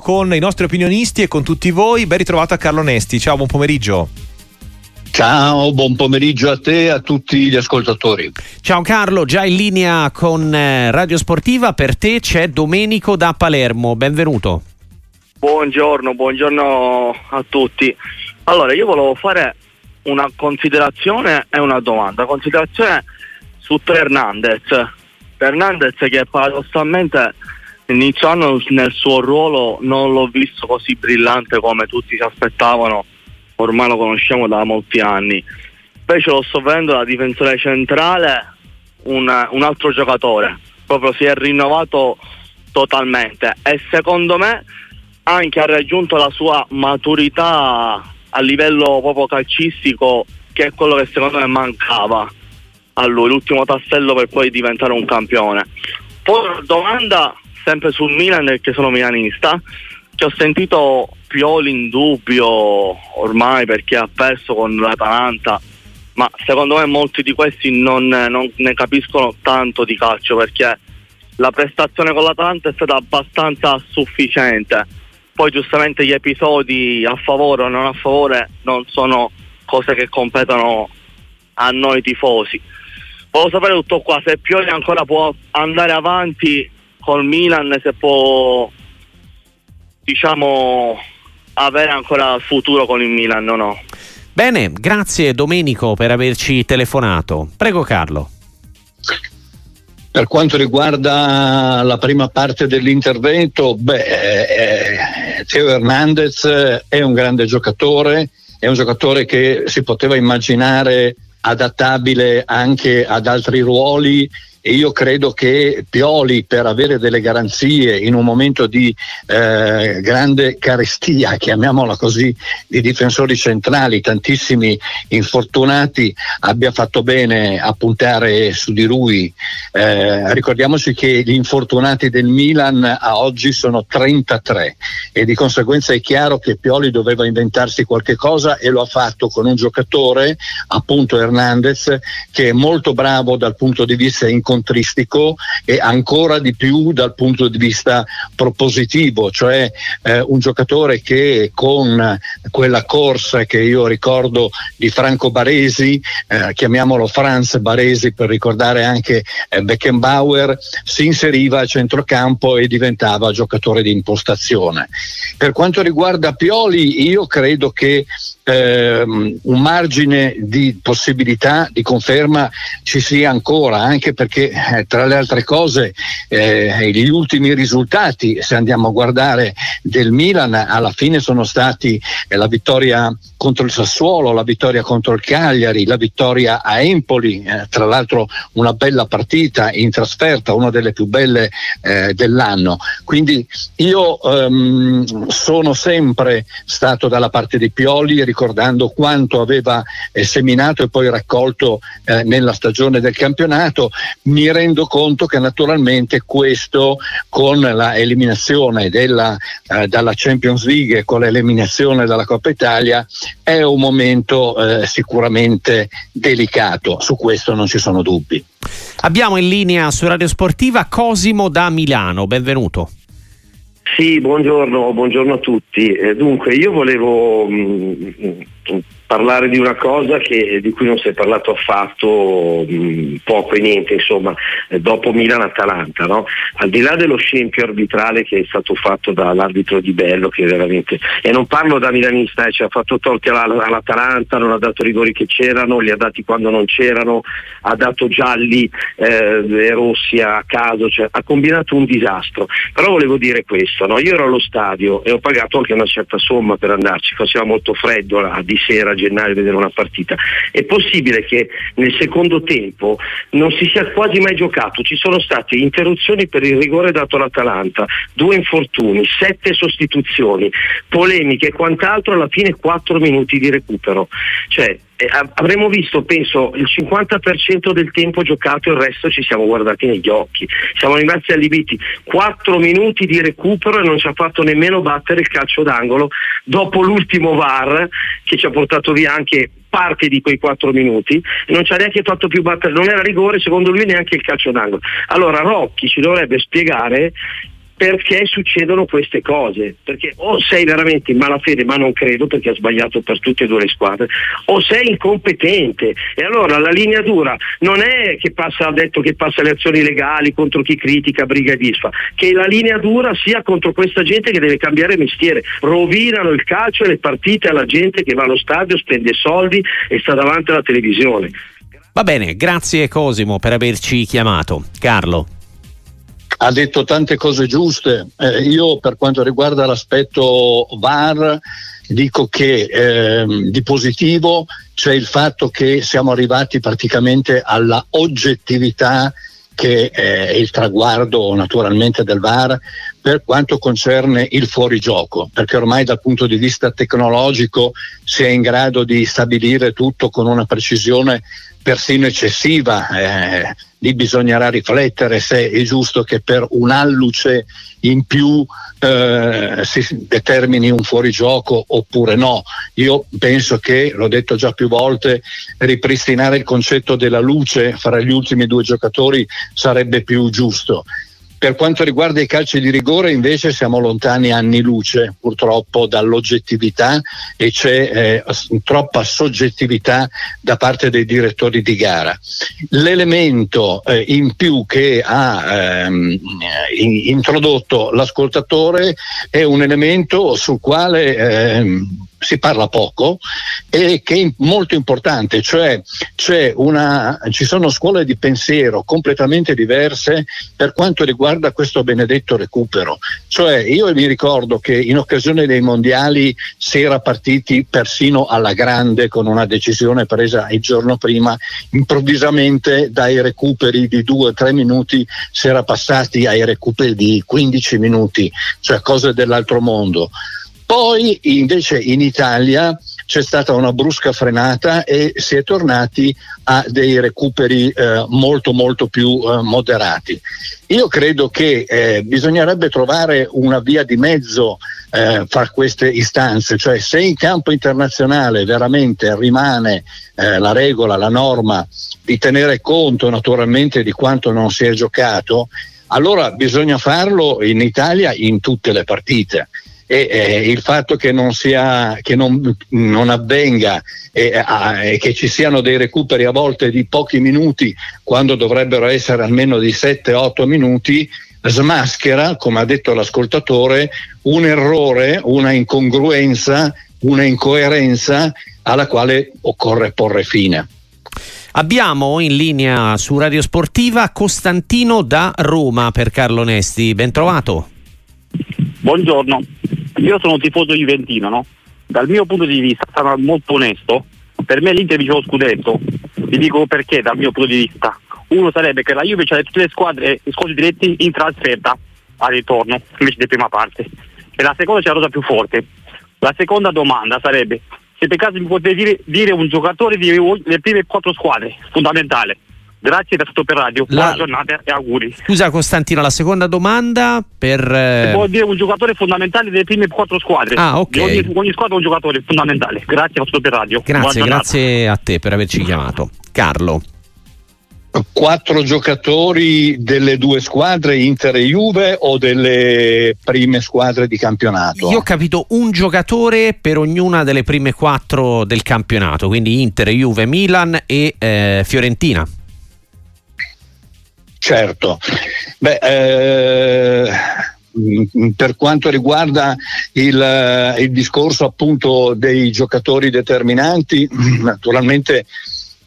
con i nostri opinionisti e con tutti voi. Ben ritrovato a Carlo Nesti. Ciao, buon pomeriggio. Ciao, buon pomeriggio a te e a tutti gli ascoltatori. Ciao Carlo, già in linea con eh, Radio Sportiva, per te c'è Domenico da Palermo, benvenuto. Buongiorno, buongiorno a tutti. Allora, io volevo fare una considerazione e una domanda. Considerazione su Hernandez. Hernandez che paradossalmente inizio anno nel suo ruolo non l'ho visto così brillante come tutti si aspettavano, ormai lo conosciamo da molti anni. Invece lo sto vedendo da difensore centrale un, un altro giocatore, proprio si è rinnovato totalmente e secondo me anche ha raggiunto la sua maturità a livello proprio calcistico che è quello che secondo me mancava a lui, l'ultimo tassello per poi diventare un campione. Poi una domanda sempre sul Milan che sono milanista, che ho sentito Pioli in dubbio ormai perché ha perso con l'Atalanta, ma secondo me molti di questi non, non ne capiscono tanto di calcio perché la prestazione con l'Atalanta è stata abbastanza sufficiente. Poi giustamente gli episodi a favore o non a favore non sono cose che competono a noi tifosi. Volevo sapere tutto qua, se Pioli ancora può andare avanti col Milan se può diciamo avere ancora futuro con il Milan o no. Bene, grazie Domenico per averci telefonato. Prego Carlo. Per quanto riguarda la prima parte dell'intervento, beh, eh, Teo Hernandez è un grande giocatore, è un giocatore che si poteva immaginare adattabile anche ad altri ruoli e io credo che Pioli per avere delle garanzie in un momento di eh, grande carestia, chiamiamola così, di difensori centrali, tantissimi infortunati, abbia fatto bene a puntare su di lui. Eh, ricordiamoci che gli infortunati del Milan a oggi sono 33 e di conseguenza è chiaro che Pioli doveva inventarsi qualche cosa e lo ha fatto con un giocatore, appunto Hernandez, che è molto bravo dal punto di vista incontrato incontristico e ancora di più dal punto di vista propositivo, cioè eh, un giocatore che con quella corsa che io ricordo di Franco Baresi, eh, chiamiamolo Franz Baresi per ricordare anche eh, Beckenbauer, si inseriva a centrocampo e diventava giocatore di impostazione. Per quanto riguarda Pioli, io credo che ehm, un margine di possibilità di conferma ci sia ancora, anche perché eh, tra le altre cose eh, gli ultimi risultati, se andiamo a guardare del Milan, alla fine sono stati eh, la vittoria contro il Sassuolo, la vittoria contro il Cagliari, la vittoria a Empoli, eh, tra l'altro una bella partita in trasferta, una delle più belle eh, dell'anno. Quindi io ehm, sono sempre stato dalla parte di Pioli, ricordando quanto aveva eh, seminato e poi raccolto eh, nella stagione del campionato, mi rendo conto che naturalmente questo con l'eliminazione della, eh, dalla Champions League e con l'eliminazione dalla Coppa Italia è un momento eh, sicuramente delicato, su questo non ci sono dubbi. Abbiamo in linea su Radio Sportiva Cosimo da Milano, benvenuto. Sì, buongiorno, buongiorno a tutti. Eh, dunque, io volevo mh, mm, parlare di una cosa che, di cui non si è parlato affatto, mh, poco e niente, insomma, eh, dopo Milan-Atalanta. No? Al di là dello scempio arbitrale che è stato fatto dall'arbitro di Bello, che veramente, e non parlo da milanista, eh, ci ha fatto torti all'Atalanta, non ha dato rigori che c'erano, li ha dati quando non c'erano, ha dato gialli eh, e rossi a caso, cioè, ha combinato un disastro. Però volevo dire questo, no? io ero allo stadio e ho pagato anche una certa somma per andarci, faceva molto freddo di sera gennaio vedere una partita. È possibile che nel secondo tempo non si sia quasi mai giocato, ci sono state interruzioni per il rigore dato all'Atalanta, due infortuni, sette sostituzioni, polemiche e quant'altro, alla fine quattro minuti di recupero. Cioè, avremmo visto, penso, il 50% del tempo giocato e il resto ci siamo guardati negli occhi. Siamo rimasti allibiti. Quattro minuti di recupero e non ci ha fatto nemmeno battere il calcio d'angolo dopo l'ultimo VAR che ci ha portato via anche parte di quei quattro minuti non ci ha neanche fatto più battere, non era rigore secondo lui neanche il calcio d'angolo. Allora Rocchi ci dovrebbe spiegare perché succedono queste cose. Perché o sei veramente in malafede, ma non credo perché ha sbagliato per tutte e due le squadre, o sei incompetente. E allora la linea dura non è che passa, ha detto che passa le azioni legali contro chi critica briga e disfa, che la linea dura sia contro questa gente che deve cambiare mestiere. Rovinano il calcio e le partite alla gente che va allo stadio, spende soldi e sta davanti alla televisione. Va bene, grazie Cosimo per averci chiamato. Carlo ha detto tante cose giuste. Eh, io per quanto riguarda l'aspetto VAR dico che eh, di positivo c'è il fatto che siamo arrivati praticamente alla oggettività che è il traguardo naturalmente del VAR per quanto concerne il fuorigioco, perché ormai dal punto di vista tecnologico si è in grado di stabilire tutto con una precisione persino eccessiva. Eh, lì bisognerà riflettere se è giusto che per un alluce in più eh, si determini un fuorigioco oppure no. Io penso che, l'ho detto già più volte, ripristinare il concetto della luce fra gli ultimi due giocatori sarebbe più giusto. Per quanto riguarda i calci di rigore invece siamo lontani anni luce purtroppo dall'oggettività e c'è eh, troppa soggettività da parte dei direttori di gara. L'elemento eh, in più che ha ehm, in, introdotto l'ascoltatore è un elemento sul quale ehm, si parla poco e che è molto importante, cioè una, ci sono scuole di pensiero completamente diverse per quanto riguarda questo benedetto recupero. Cioè io mi ricordo che in occasione dei mondiali si era partiti persino alla grande con una decisione presa il giorno prima, improvvisamente dai recuperi di 2-3 minuti si era passati ai recuperi di 15 minuti, cioè cose dell'altro mondo. Poi invece in Italia c'è stata una brusca frenata e si è tornati a dei recuperi eh, molto molto più eh, moderati. Io credo che eh, bisognerebbe trovare una via di mezzo eh, fra queste istanze, cioè se in campo internazionale veramente rimane eh, la regola, la norma di tenere conto naturalmente di quanto non si è giocato, allora bisogna farlo in Italia in tutte le partite e eh, il fatto che non, sia, che non, non avvenga e eh, che ci siano dei recuperi a volte di pochi minuti quando dovrebbero essere almeno di 7-8 minuti smaschera, come ha detto l'ascoltatore, un errore, una incongruenza, una incoerenza alla quale occorre porre fine. Abbiamo in linea su Radio Sportiva Costantino da Roma per Carlo Nesti. Ben trovato. Buongiorno, io sono un tifoso juventino, no? Dal mio punto di vista, sarò molto onesto, per me l'Inter vince lo scudetto. Vi dico perché dal mio punto di vista. Uno sarebbe che la Juve c'ha tutte le squadre, scontri diretti in trasferta al ritorno, invece di prima parte. E la seconda c'è la rosa più forte. La seconda domanda sarebbe se per caso mi potete dire, dire un giocatore delle prime quattro squadre, fondamentale. Grazie da tutto per radio, buona la... giornata e auguri. Scusa Costantino, la seconda domanda per... Eh... Può dire un giocatore fondamentale delle prime quattro squadre. Ah, ok. Ogni, ogni, squadra è un giocatore fondamentale. Grazie per radio. Grazie, grazie a te per averci chiamato. Carlo. Quattro giocatori delle due squadre, Inter e Juve, o delle prime squadre di campionato? Io ho capito un giocatore per ognuna delle prime quattro del campionato, quindi Inter, Juve, Milan e eh, Fiorentina. Certo, Beh, eh, per quanto riguarda il, il, discorso appunto dei giocatori determinanti, naturalmente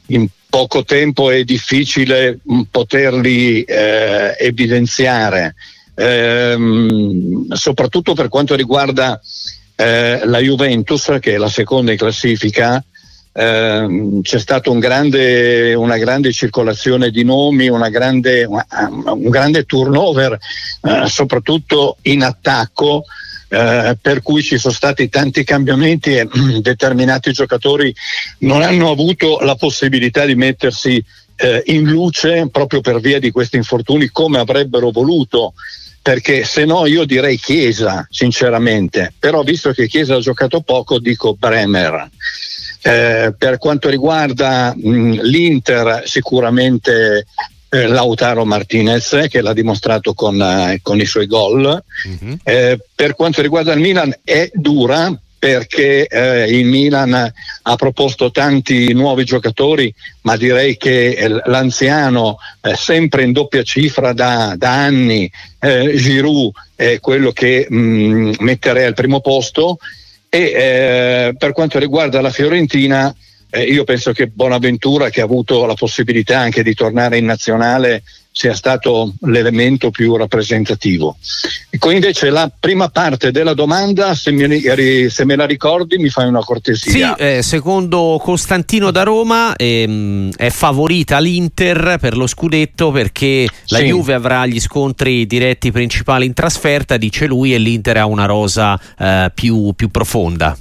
in poco tempo è difficile poterli eh, evidenziare, eh, soprattutto per quanto riguarda eh, la Juventus, che è la seconda in classifica, Ehm, c'è stata un una grande circolazione di nomi, grande, un grande turnover, eh, soprattutto in attacco. Eh, per cui ci sono stati tanti cambiamenti e determinati giocatori non hanno avuto la possibilità di mettersi eh, in luce proprio per via di questi infortuni come avrebbero voluto perché se no io direi Chiesa sinceramente però visto che Chiesa ha giocato poco dico Bremer eh, per quanto riguarda mh, l'Inter, sicuramente eh, Lautaro Martinez che l'ha dimostrato con, eh, con i suoi gol. Mm-hmm. Eh, per quanto riguarda il Milan è dura perché eh, il Milan ha proposto tanti nuovi giocatori, ma direi che eh, l'anziano eh, sempre in doppia cifra da, da anni, eh, Giroud è quello che mh, mm, metterei al primo posto e eh, per quanto riguarda la Fiorentina eh, io penso che Bonaventura che ha avuto la possibilità anche di tornare in nazionale sia stato l'elemento più rappresentativo. Ecco invece la prima parte della domanda, se me, se me la ricordi, mi fai una cortesia. Sì, eh, secondo Costantino da Roma ehm, è favorita l'Inter per lo scudetto perché la sì. Juve avrà gli scontri diretti principali in trasferta, dice lui, e l'Inter ha una rosa eh, più, più profonda.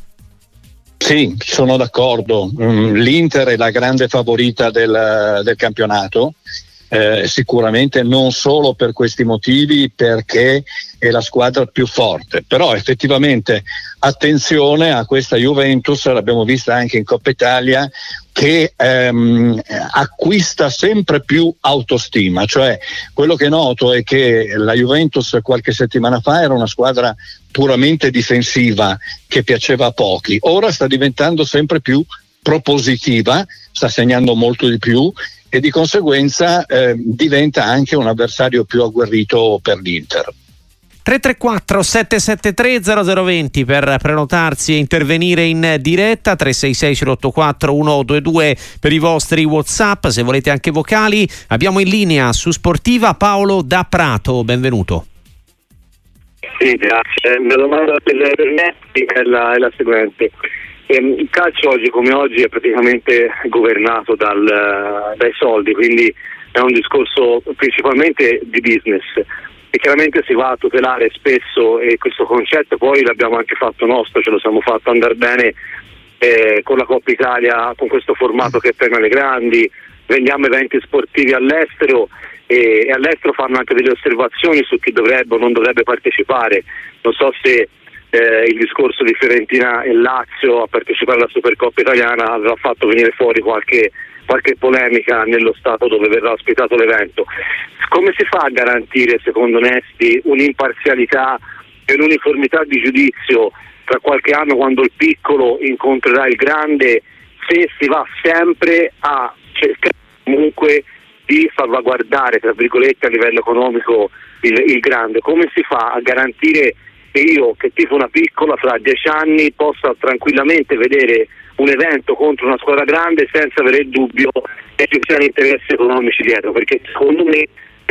Sì, sono d'accordo. Mm, L'Inter è la grande favorita del, del campionato eh, sicuramente non solo per questi motivi, perché è la squadra più forte, però effettivamente attenzione a questa Juventus, l'abbiamo vista anche in Coppa Italia, che ehm, acquista sempre più autostima, cioè quello che noto è che la Juventus qualche settimana fa era una squadra puramente difensiva che piaceva a pochi, ora sta diventando sempre più propositiva, sta segnando molto di più e di conseguenza eh, diventa anche un avversario più agguerrito per l'Inter. 334 773 0020 per prenotarsi e intervenire in diretta 366 084 122 per i vostri whatsapp. Se volete anche vocali abbiamo in linea su Sportiva Paolo da Prato. Benvenuto. Sì grazie. La domanda per me è la, è la seguente Ehm, il calcio oggi come oggi è praticamente governato dal, dai soldi, quindi è un discorso principalmente di business e chiaramente si va a tutelare spesso e questo concetto poi l'abbiamo anche fatto nostro, ce lo siamo fatto andare bene eh, con la Coppa Italia, con questo formato che premia le grandi, vendiamo eventi sportivi all'estero e, e all'estero fanno anche delle osservazioni su chi dovrebbe o non dovrebbe partecipare. Non so se eh, il discorso di Fiorentina e Lazio a partecipare alla Supercoppa italiana aveva fatto venire fuori qualche, qualche polemica nello Stato dove verrà ospitato l'evento. Come si fa a garantire, secondo Nesti, un'imparzialità e un'uniformità di giudizio tra qualche anno quando il piccolo incontrerà il grande se si va sempre a cercare comunque di salvaguardare tra virgolette a livello economico il, il grande? Come si fa a garantire che io che tifo una piccola fra dieci anni possa tranquillamente vedere un evento contro una squadra grande senza avere il dubbio che ci siano interessi economici dietro, perché secondo me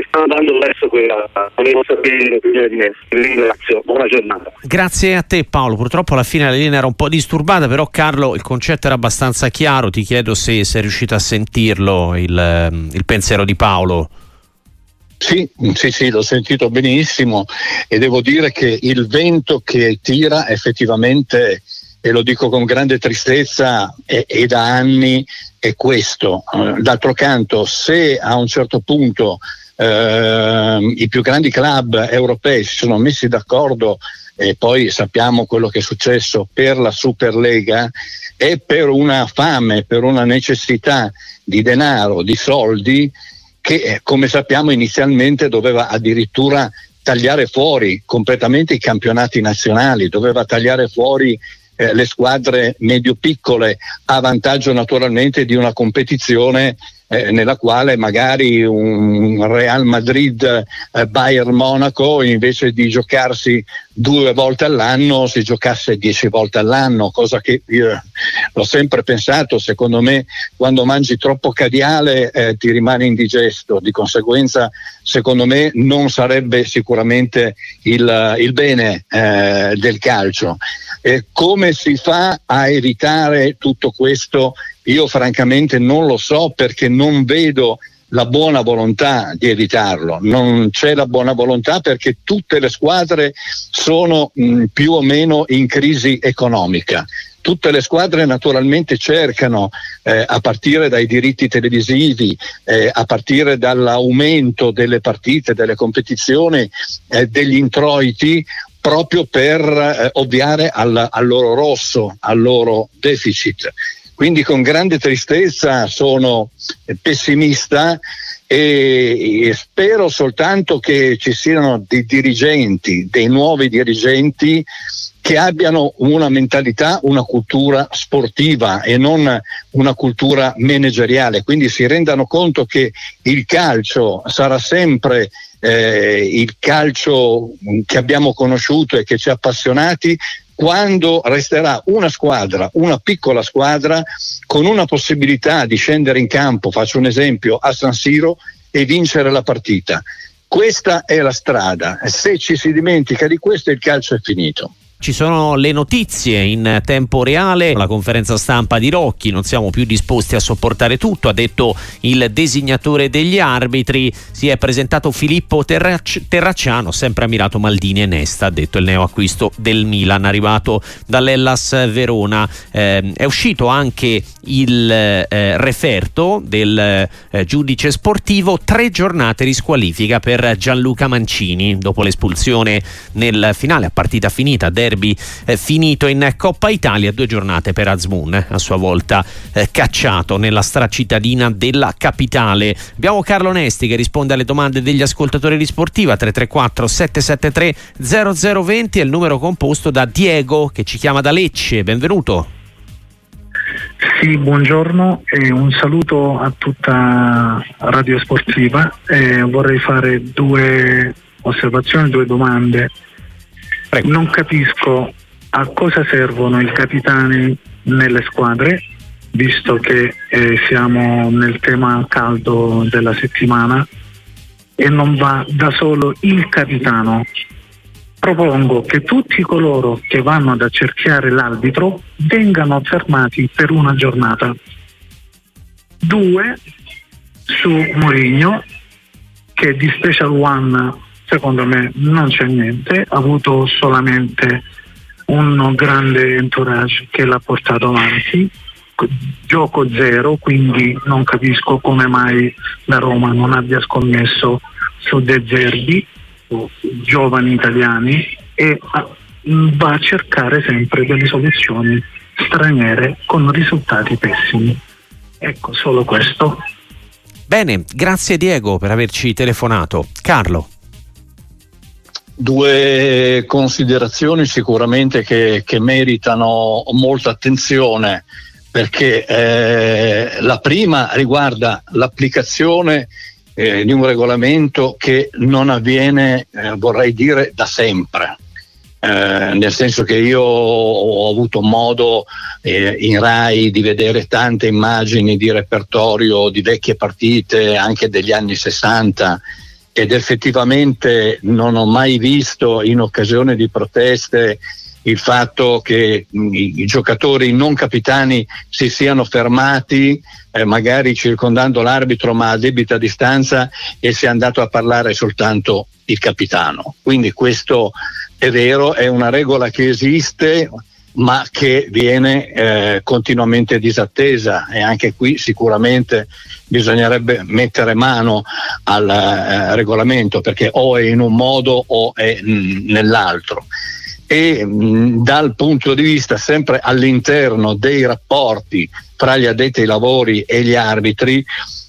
stanno andando verso quella. Volevo sapere l'opinione di me. Ringrazio, buona giornata. Grazie a te Paolo, purtroppo alla fine la linea era un po' disturbata, però Carlo il concetto era abbastanza chiaro, ti chiedo se sei riuscito a sentirlo il, il pensiero di Paolo. Sì, sì, sì, l'ho sentito benissimo e devo dire che il vento che tira effettivamente, e lo dico con grande tristezza, e, e da anni è questo. D'altro canto, se a un certo punto eh, i più grandi club europei si sono messi d'accordo e poi sappiamo quello che è successo per la Superlega, è per una fame, per una necessità di denaro, di soldi, che eh, come sappiamo inizialmente doveva addirittura tagliare fuori completamente i campionati nazionali, doveva tagliare fuori eh, le squadre medio-piccole a vantaggio naturalmente di una competizione eh, nella quale magari un Real Madrid eh, Bayern Monaco invece di giocarsi due volte all'anno si giocasse dieci volte all'anno, cosa che io l'ho sempre pensato, secondo me quando mangi troppo caviale eh, ti rimane indigesto, di conseguenza secondo me non sarebbe sicuramente il, il bene eh, del calcio. Come si fa a evitare tutto questo? Io francamente non lo so perché non vedo la buona volontà di evitarlo, non c'è la buona volontà perché tutte le squadre sono mh, più o meno in crisi economica. Tutte le squadre naturalmente cercano, eh, a partire dai diritti televisivi, eh, a partire dall'aumento delle partite, delle competizioni, eh, degli introiti, proprio per eh, ovviare al, al loro rosso, al loro deficit. Quindi con grande tristezza sono pessimista e e, e spero soltanto che ci siano dei dirigenti, dei nuovi dirigenti che abbiano una mentalità, una cultura sportiva e non una cultura manageriale, quindi si rendano conto che il calcio sarà sempre eh, il calcio che abbiamo conosciuto e che ci ha appassionati quando resterà una squadra, una piccola squadra, con una possibilità di scendere in campo, faccio un esempio, a San Siro e vincere la partita. Questa è la strada, se ci si dimentica di questo il calcio è finito. Ci sono le notizie in tempo reale, la conferenza stampa di Rocchi, non siamo più disposti a sopportare tutto, ha detto il designatore degli arbitri, si è presentato Filippo Terrac- Terracciano, sempre ammirato Maldini e Nesta, ha detto il neoacquisto del Milan, arrivato dall'Ellas Verona. Eh, è uscito anche il eh, referto del eh, giudice sportivo, tre giornate di squalifica per Gianluca Mancini, dopo l'espulsione nel finale a partita finita, derby derby eh, finito in Coppa Italia, due giornate per Azmoun, eh, a sua volta eh, cacciato nella stracittadina della capitale. Abbiamo Carlo Nesti che risponde alle domande degli ascoltatori di Sportiva 334 773 0020 è il numero composto da Diego che ci chiama da Lecce. Benvenuto. Sì, buongiorno e un saluto a tutta Radio Sportiva. Eh, vorrei fare due osservazioni, due domande. Prego. Non capisco a cosa servono i capitani nelle squadre, visto che eh, siamo nel tema caldo della settimana e non va da solo il capitano. Propongo che tutti coloro che vanno ad accerchiare l'arbitro vengano fermati per una giornata. Due su Mourinho che di Special One secondo me non c'è niente, ha avuto solamente un grande entourage che l'ha portato avanti, gioco zero, quindi non capisco come mai la Roma non abbia scommesso su De Zerbi, giovani italiani, e va a cercare sempre delle soluzioni straniere con risultati pessimi. Ecco, solo questo. Bene, grazie Diego per averci telefonato. Carlo. Due considerazioni sicuramente che, che meritano molta attenzione perché eh, la prima riguarda l'applicazione eh, di un regolamento che non avviene, eh, vorrei dire, da sempre. Eh, nel senso che io ho avuto modo eh, in RAI di vedere tante immagini di repertorio di vecchie partite anche degli anni 60 ed effettivamente non ho mai visto in occasione di proteste il fatto che i, i giocatori non capitani si siano fermati eh, magari circondando l'arbitro ma a debita distanza e sia andato a parlare soltanto il capitano. Quindi questo è vero, è una regola che esiste ma che viene eh, continuamente disattesa. E anche qui sicuramente bisognerebbe mettere mano al eh, regolamento perché o è in un modo o è mh, nell'altro. E mh, dal punto di vista sempre all'interno dei rapporti tra gli addetti ai lavori e gli arbitri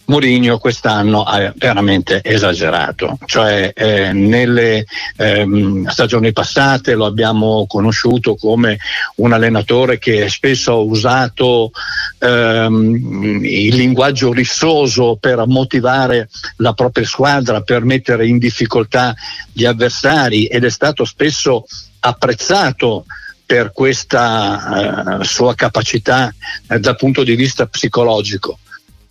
Mourinho quest'anno ha veramente esagerato, cioè eh, nelle ehm, stagioni passate lo abbiamo conosciuto come un allenatore che spesso ha usato ehm, il linguaggio rissoso per motivare la propria squadra, per mettere in difficoltà gli avversari ed è stato spesso apprezzato per questa eh, sua capacità eh, dal punto di vista psicologico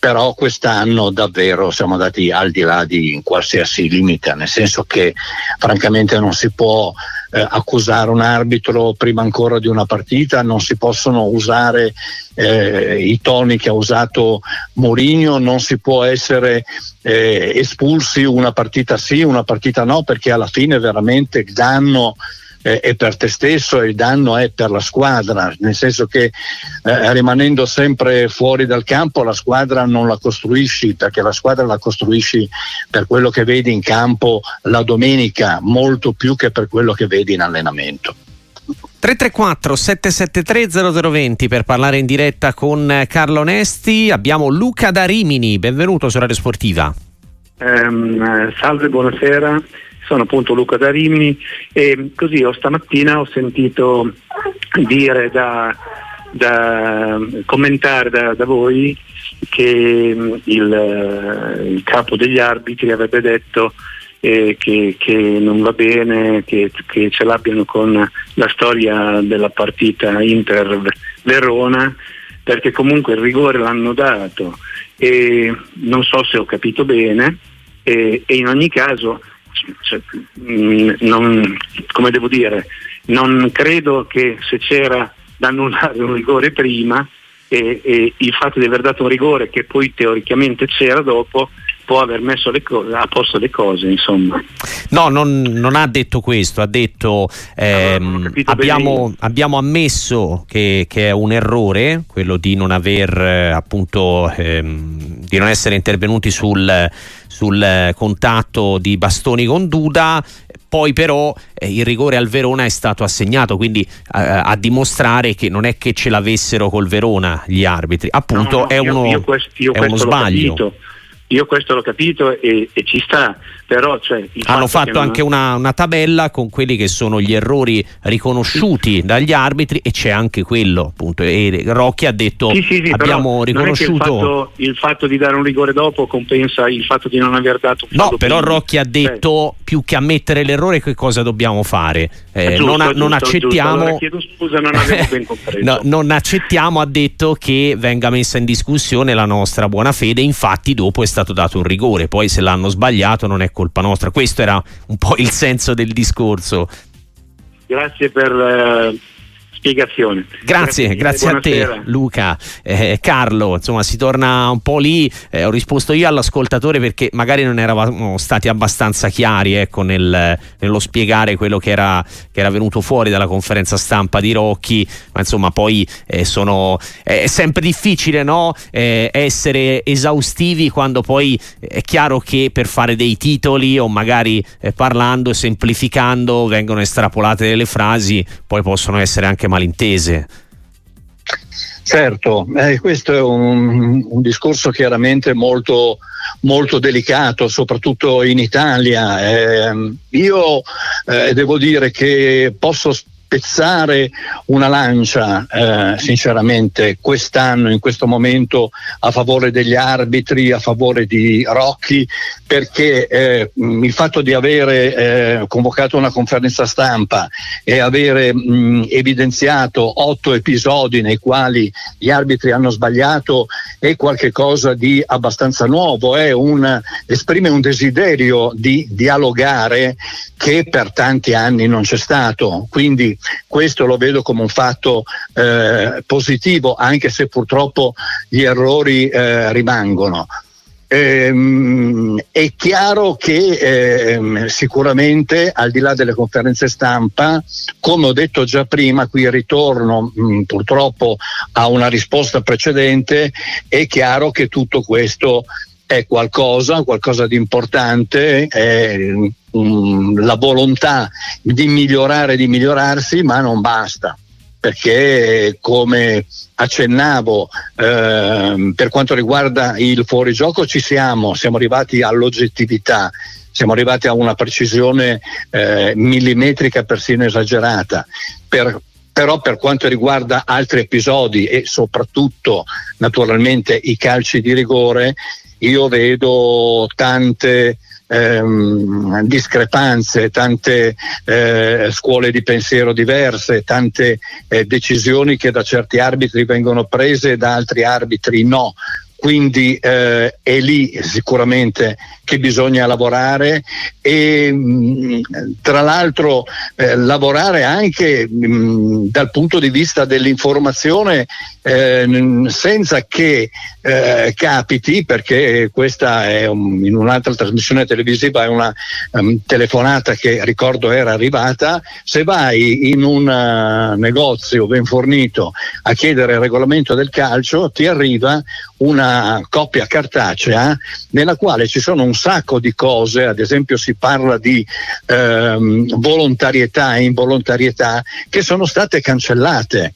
però quest'anno davvero siamo andati al di là di qualsiasi limite, nel senso che francamente non si può eh, accusare un arbitro prima ancora di una partita, non si possono usare eh, i toni che ha usato Mourinho, non si può essere eh, espulsi una partita sì, una partita no, perché alla fine veramente il danno eh, è per te stesso e il danno è per la squadra, nel senso che eh, rimanendo sempre fuori dal campo la squadra non la costruisci perché la squadra la costruisci per quello che vedi in campo la domenica, molto più che per quello che vedi in allenamento. 334 773 0020 per parlare in diretta con Carlo Nesti. Abbiamo Luca da Rimini, benvenuto su Radio Sportiva. ehm, salve, buonasera, sono appunto Luca da Rimini e così ho, stamattina ho sentito dire da, da commentare da, da voi che mm, il, il, capo degli arbitri avrebbe detto eh, che, che, non va bene, che, che, ce l'abbiano con la storia della partita Inter-Verona, perché comunque il rigore l'hanno dato. E non so se ho capito bene e, e in ogni caso cioè, mm, non, come devo dire, non credo che se c'era da annullare un rigore prima e, e il fatto di aver dato un rigore che poi teoricamente c'era dopo può aver messo co- a posto le cose, insomma. No, non, non ha detto questo, ha detto ehm, abbiamo, abbiamo, ammesso che, che, è un errore quello di non aver eh, appunto ehm, di non essere intervenuti sul, sul contatto di Bastoni con Duda poi però eh, il rigore al Verona è stato assegnato, quindi eh, a dimostrare che non è che ce l'avessero col Verona gli arbitri, appunto no, no, è uno, io, io questo, io è uno sbaglio. Io questo l'ho capito e, e ci sta, però cioè, hanno fatto non... anche una, una, tabella con quelli che sono gli errori riconosciuti sì. dagli arbitri e c'è anche quello appunto e Rocchi ha detto sì, sì, abbiamo riconosciuto il fatto, il fatto, di dare un rigore dopo compensa il fatto di non aver dato un no però prima. Rocchi ha detto sì. più che ammettere l'errore che cosa dobbiamo fare eh, giusto, non, giusto, non, accettiamo allora, chiedo scusa non no, non accettiamo ha detto che venga messa in discussione la nostra buona fede infatti dopo è stato dato un rigore poi se l'hanno sbagliato non è colpa nostra. Questo era un po' il senso del discorso. Grazie per eh, spiegazione. Grazie, grazie, a te Luca. Eh, Carlo, insomma si torna un po' lì, eh, ho risposto io all'ascoltatore perché magari non eravamo stati abbastanza chiari ecco, nel, nello spiegare quello che era, che era, venuto fuori dalla conferenza stampa di Rocchi, ma insomma poi eh, sono, è sempre difficile no? Eh, essere esaustivi quando poi è chiaro che per fare dei titoli o magari eh, parlando e semplificando vengono estrapolate delle frasi, poi possono essere anche malintese. Certo, eh, questo è un, un, discorso chiaramente molto, molto delicato, soprattutto in Italia. Eh, io eh, devo dire che posso spezzare una lancia eh, sinceramente quest'anno, in questo momento, a favore degli arbitri, a favore di Rocchi, perché eh, il fatto di avere eh, convocato una conferenza stampa e avere mh, evidenziato otto episodi nei quali gli arbitri hanno sbagliato è qualcosa di abbastanza nuovo, un, esprime un desiderio di dialogare che per tanti anni non c'è stato. Quindi questo lo vedo come un fatto eh, positivo, anche se purtroppo gli errori eh, rimangono. Ehm, è chiaro che ehm, sicuramente al di là delle conferenze stampa, come ho detto già prima, qui ritorno mh, purtroppo a una risposta precedente, è chiaro che tutto questo è qualcosa, qualcosa di importante, è um, la volontà di migliorare, di migliorarsi, ma non basta perché come accennavo eh, per quanto riguarda il fuorigioco ci siamo, siamo arrivati all'oggettività, siamo arrivati a una precisione eh, millimetrica persino esagerata. Per, però per quanto riguarda altri episodi e soprattutto naturalmente i calci di rigore, io vedo tante ehm, discrepanze, tante eh, scuole di pensiero diverse, tante eh, decisioni che da certi arbitri vengono prese e da altri arbitri no quindi eh, è lì sicuramente che bisogna lavorare e mh, tra l'altro eh, lavorare anche mh, dal punto di vista dell'informazione eh, senza che eh, capiti perché questa è un, in un'altra trasmissione televisiva è una um, telefonata che ricordo era arrivata. Se vai in un uh, negozio ben fornito a chiedere il regolamento del calcio ti arriva una copia cartacea nella quale ci sono un sacco di cose, ad esempio si parla di ehm, volontarietà e involontarietà che sono state cancellate.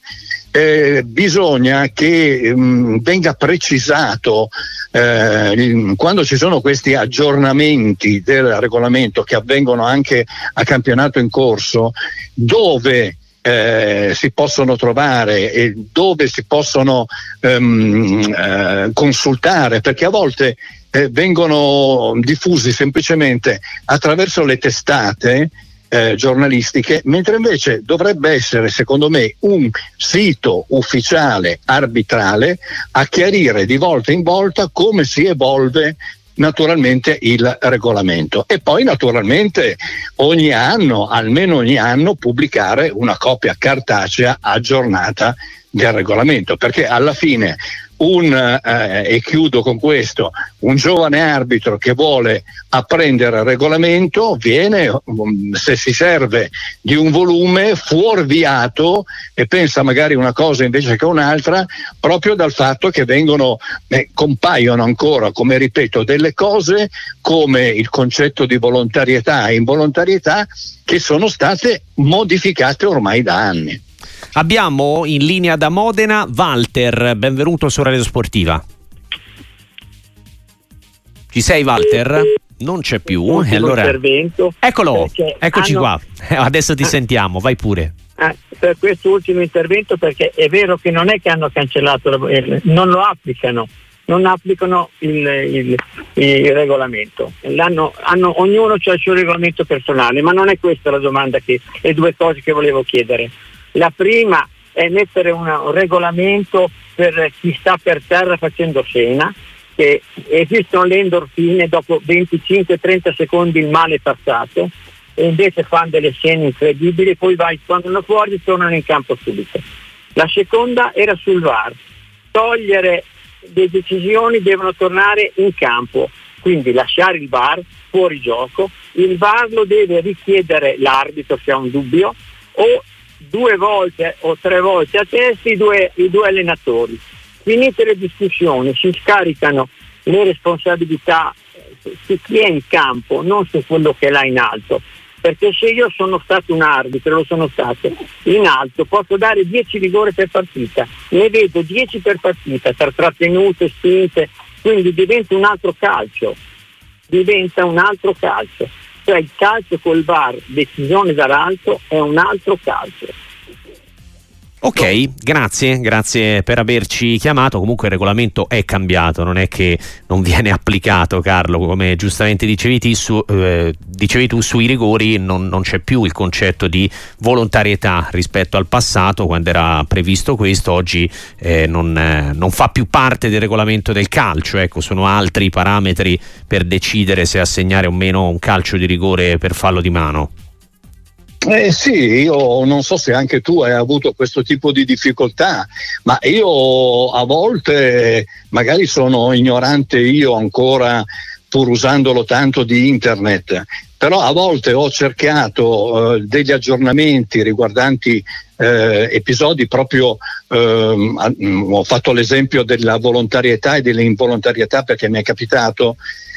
eh, bisogna che mh, mm, venga precisato eh, quando ci sono questi aggiornamenti del regolamento che avvengono anche a campionato in corso, dove eh, si possono trovare e dove si possono ehm, eh, consultare, perché a volte eh, vengono diffusi semplicemente attraverso le testate eh, giornalistiche, mentre invece dovrebbe essere, secondo me, un sito ufficiale arbitrale a chiarire di volta in volta come si evolve naturalmente il regolamento. E poi naturalmente ogni anno, almeno ogni anno, pubblicare una copia cartacea aggiornata del regolamento, perché alla fine un, eh, e chiudo con questo, un giovane arbitro che vuole apprendere il regolamento viene, um, se si serve di un volume, fuorviato e pensa magari una cosa invece che un'altra, proprio dal fatto che vengono, eh, compaiono ancora, come ripeto, delle cose come il concetto di volontarietà e involontarietà che sono state modificate ormai da anni. Abbiamo in linea da Modena Walter, benvenuto su Radio Sportiva. Ci sei Walter? Non c'è più. E allora... intervento. Eccolo, eccoci hanno... qua. Adesso ti ah. sentiamo, vai pure. Ah, per questo ultimo intervento perché è vero che non è che hanno cancellato, non lo applicano, non applicano il, il, il regolamento. Hanno, ognuno ha il suo regolamento personale, ma non è questa la domanda che, le due cose che volevo chiedere. La prima è mettere una, un regolamento per chi sta per terra facendo scena, che esistono le endorfine, dopo 25-30 secondi il male è passato e invece fanno delle scene incredibili, poi vai, quando fuori e tornano in campo subito. La seconda era sul VAR, togliere le decisioni devono tornare in campo, quindi lasciare il VAR fuori gioco, il VAR lo deve richiedere l'arbitro se ha un dubbio o due volte o tre volte a testa i due, i due allenatori. Finite le discussioni, si scaricano le responsabilità eh, su chi è in campo, non su quello che è là in alto. Perché se io sono stato un arbitro, lo sono stato in alto, posso dare 10 rigore per partita, ne vedo 10 per partita, tra trattenute, spinte, quindi diventa un altro calcio, diventa un altro calcio cioè il calcio col VAR, decisione dall'alto, è un altro calcio. Ok, grazie, grazie per averci chiamato. Comunque il regolamento è cambiato, non è che non viene applicato, Carlo, come giustamente dicevi, su, eh, dicevi tu sui rigori non, non, c'è più il concetto di volontarietà rispetto al passato, quando era previsto questo, oggi eh, non, eh, non, fa più parte del regolamento del calcio, ecco, sono altri parametri per decidere se assegnare o meno un calcio di rigore per fallo di mano. Eh sì, io non so se anche tu hai avuto questo tipo di difficoltà, ma io a volte magari sono ignorante io ancora pur usandolo tanto di internet, però a volte ho cercato eh, degli aggiornamenti riguardanti eh, episodi proprio, ehm, ho fatto l'esempio della volontarietà e dell'involontarietà perché mi è capitato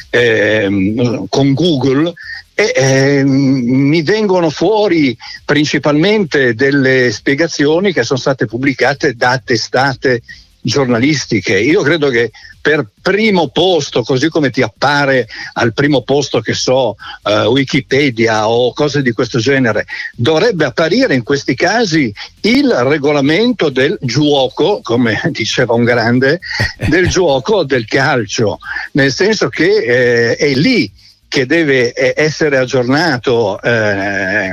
ehm, con Google e eh, mi vengono fuori principalmente delle spiegazioni che sono state pubblicate da testate giornalistiche. Io credo che per primo posto, così come ti appare al primo posto che so, uh, Wikipedia o cose di questo genere, dovrebbe apparire in questi casi il regolamento del gioco, come diceva un grande, del gioco del calcio, nel senso che eh, è lì che deve eh, essere aggiornato eh,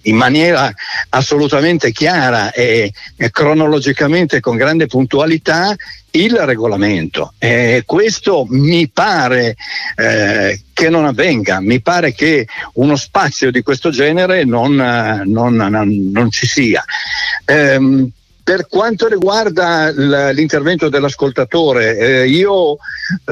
in maniera assolutamente chiara e, cronologicamente con grande puntualità il regolamento. E questo mi pare eh, che non avvenga, mi pare che uno spazio di questo genere non, non, non, non ci sia. Ehm, per quanto riguarda l'intervento dell'ascoltatore, eh, io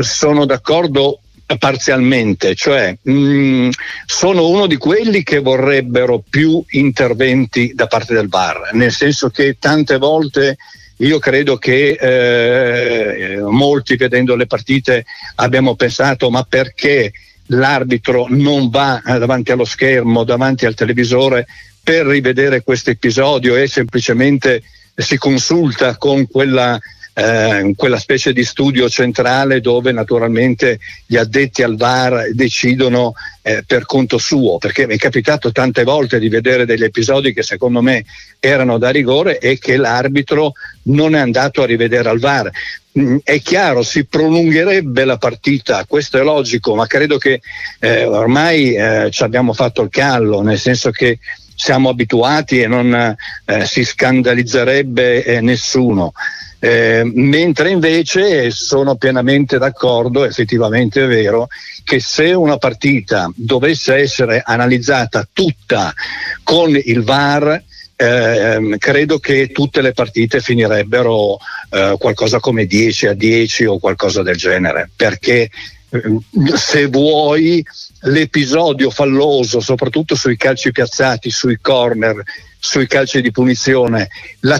sono d'accordo parzialmente, cioè mh, mm, sono uno di quelli che vorrebbero più interventi da parte del VAR, nel senso che tante volte io credo che eh, molti vedendo le partite abbiamo pensato ma perché l'arbitro non va davanti allo schermo, davanti al televisore per rivedere questo episodio e semplicemente si consulta con quella eh, quella specie di studio centrale dove naturalmente gli addetti al VAR decidono eh, per conto suo, perché mi è capitato tante volte di vedere degli episodi che secondo me erano da rigore e che l'arbitro non è andato a rivedere al VAR. Mm, è chiaro, si prolungherebbe la partita, questo è logico, ma credo che eh, ormai eh, ci abbiamo fatto il callo, nel senso che siamo abituati e non eh, si scandalizzerebbe nessuno. Eh, mentre invece sono pienamente d'accordo, effettivamente è vero, che se una partita dovesse essere analizzata tutta con il VAR, eh, credo che tutte le partite finirebbero eh, qualcosa come 10 a 10 o qualcosa del genere, perché eh, se vuoi l'episodio falloso, soprattutto sui calci piazzati, sui corner, sui calci di punizione, la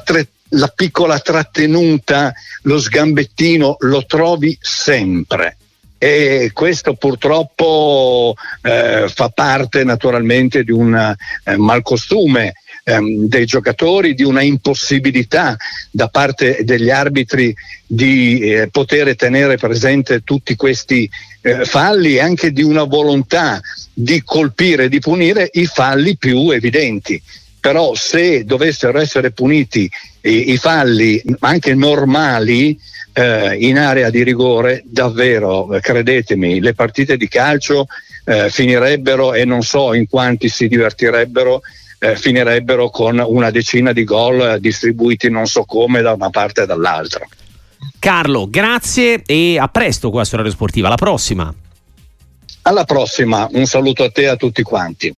la piccola trattenuta, lo sgambettino lo trovi sempre. E questo purtroppo eh, fa parte naturalmente di un eh, malcostume ehm, dei giocatori, di una impossibilità da parte degli arbitri di eh, poter tenere presente tutti questi eh, falli e anche di una volontà di colpire di punire i falli più evidenti però se dovessero essere puniti i, i falli anche normali eh, in area di rigore, davvero, credetemi, le partite di calcio eh, finirebbero e non so in quanti si divertirebbero. Eh, finirebbero con una decina di gol distribuiti non so come da una parte e dall'altra. Carlo, grazie e a presto qua su Radio Sportiva. Alla prossima. Alla prossima, un saluto a te e a tutti quanti.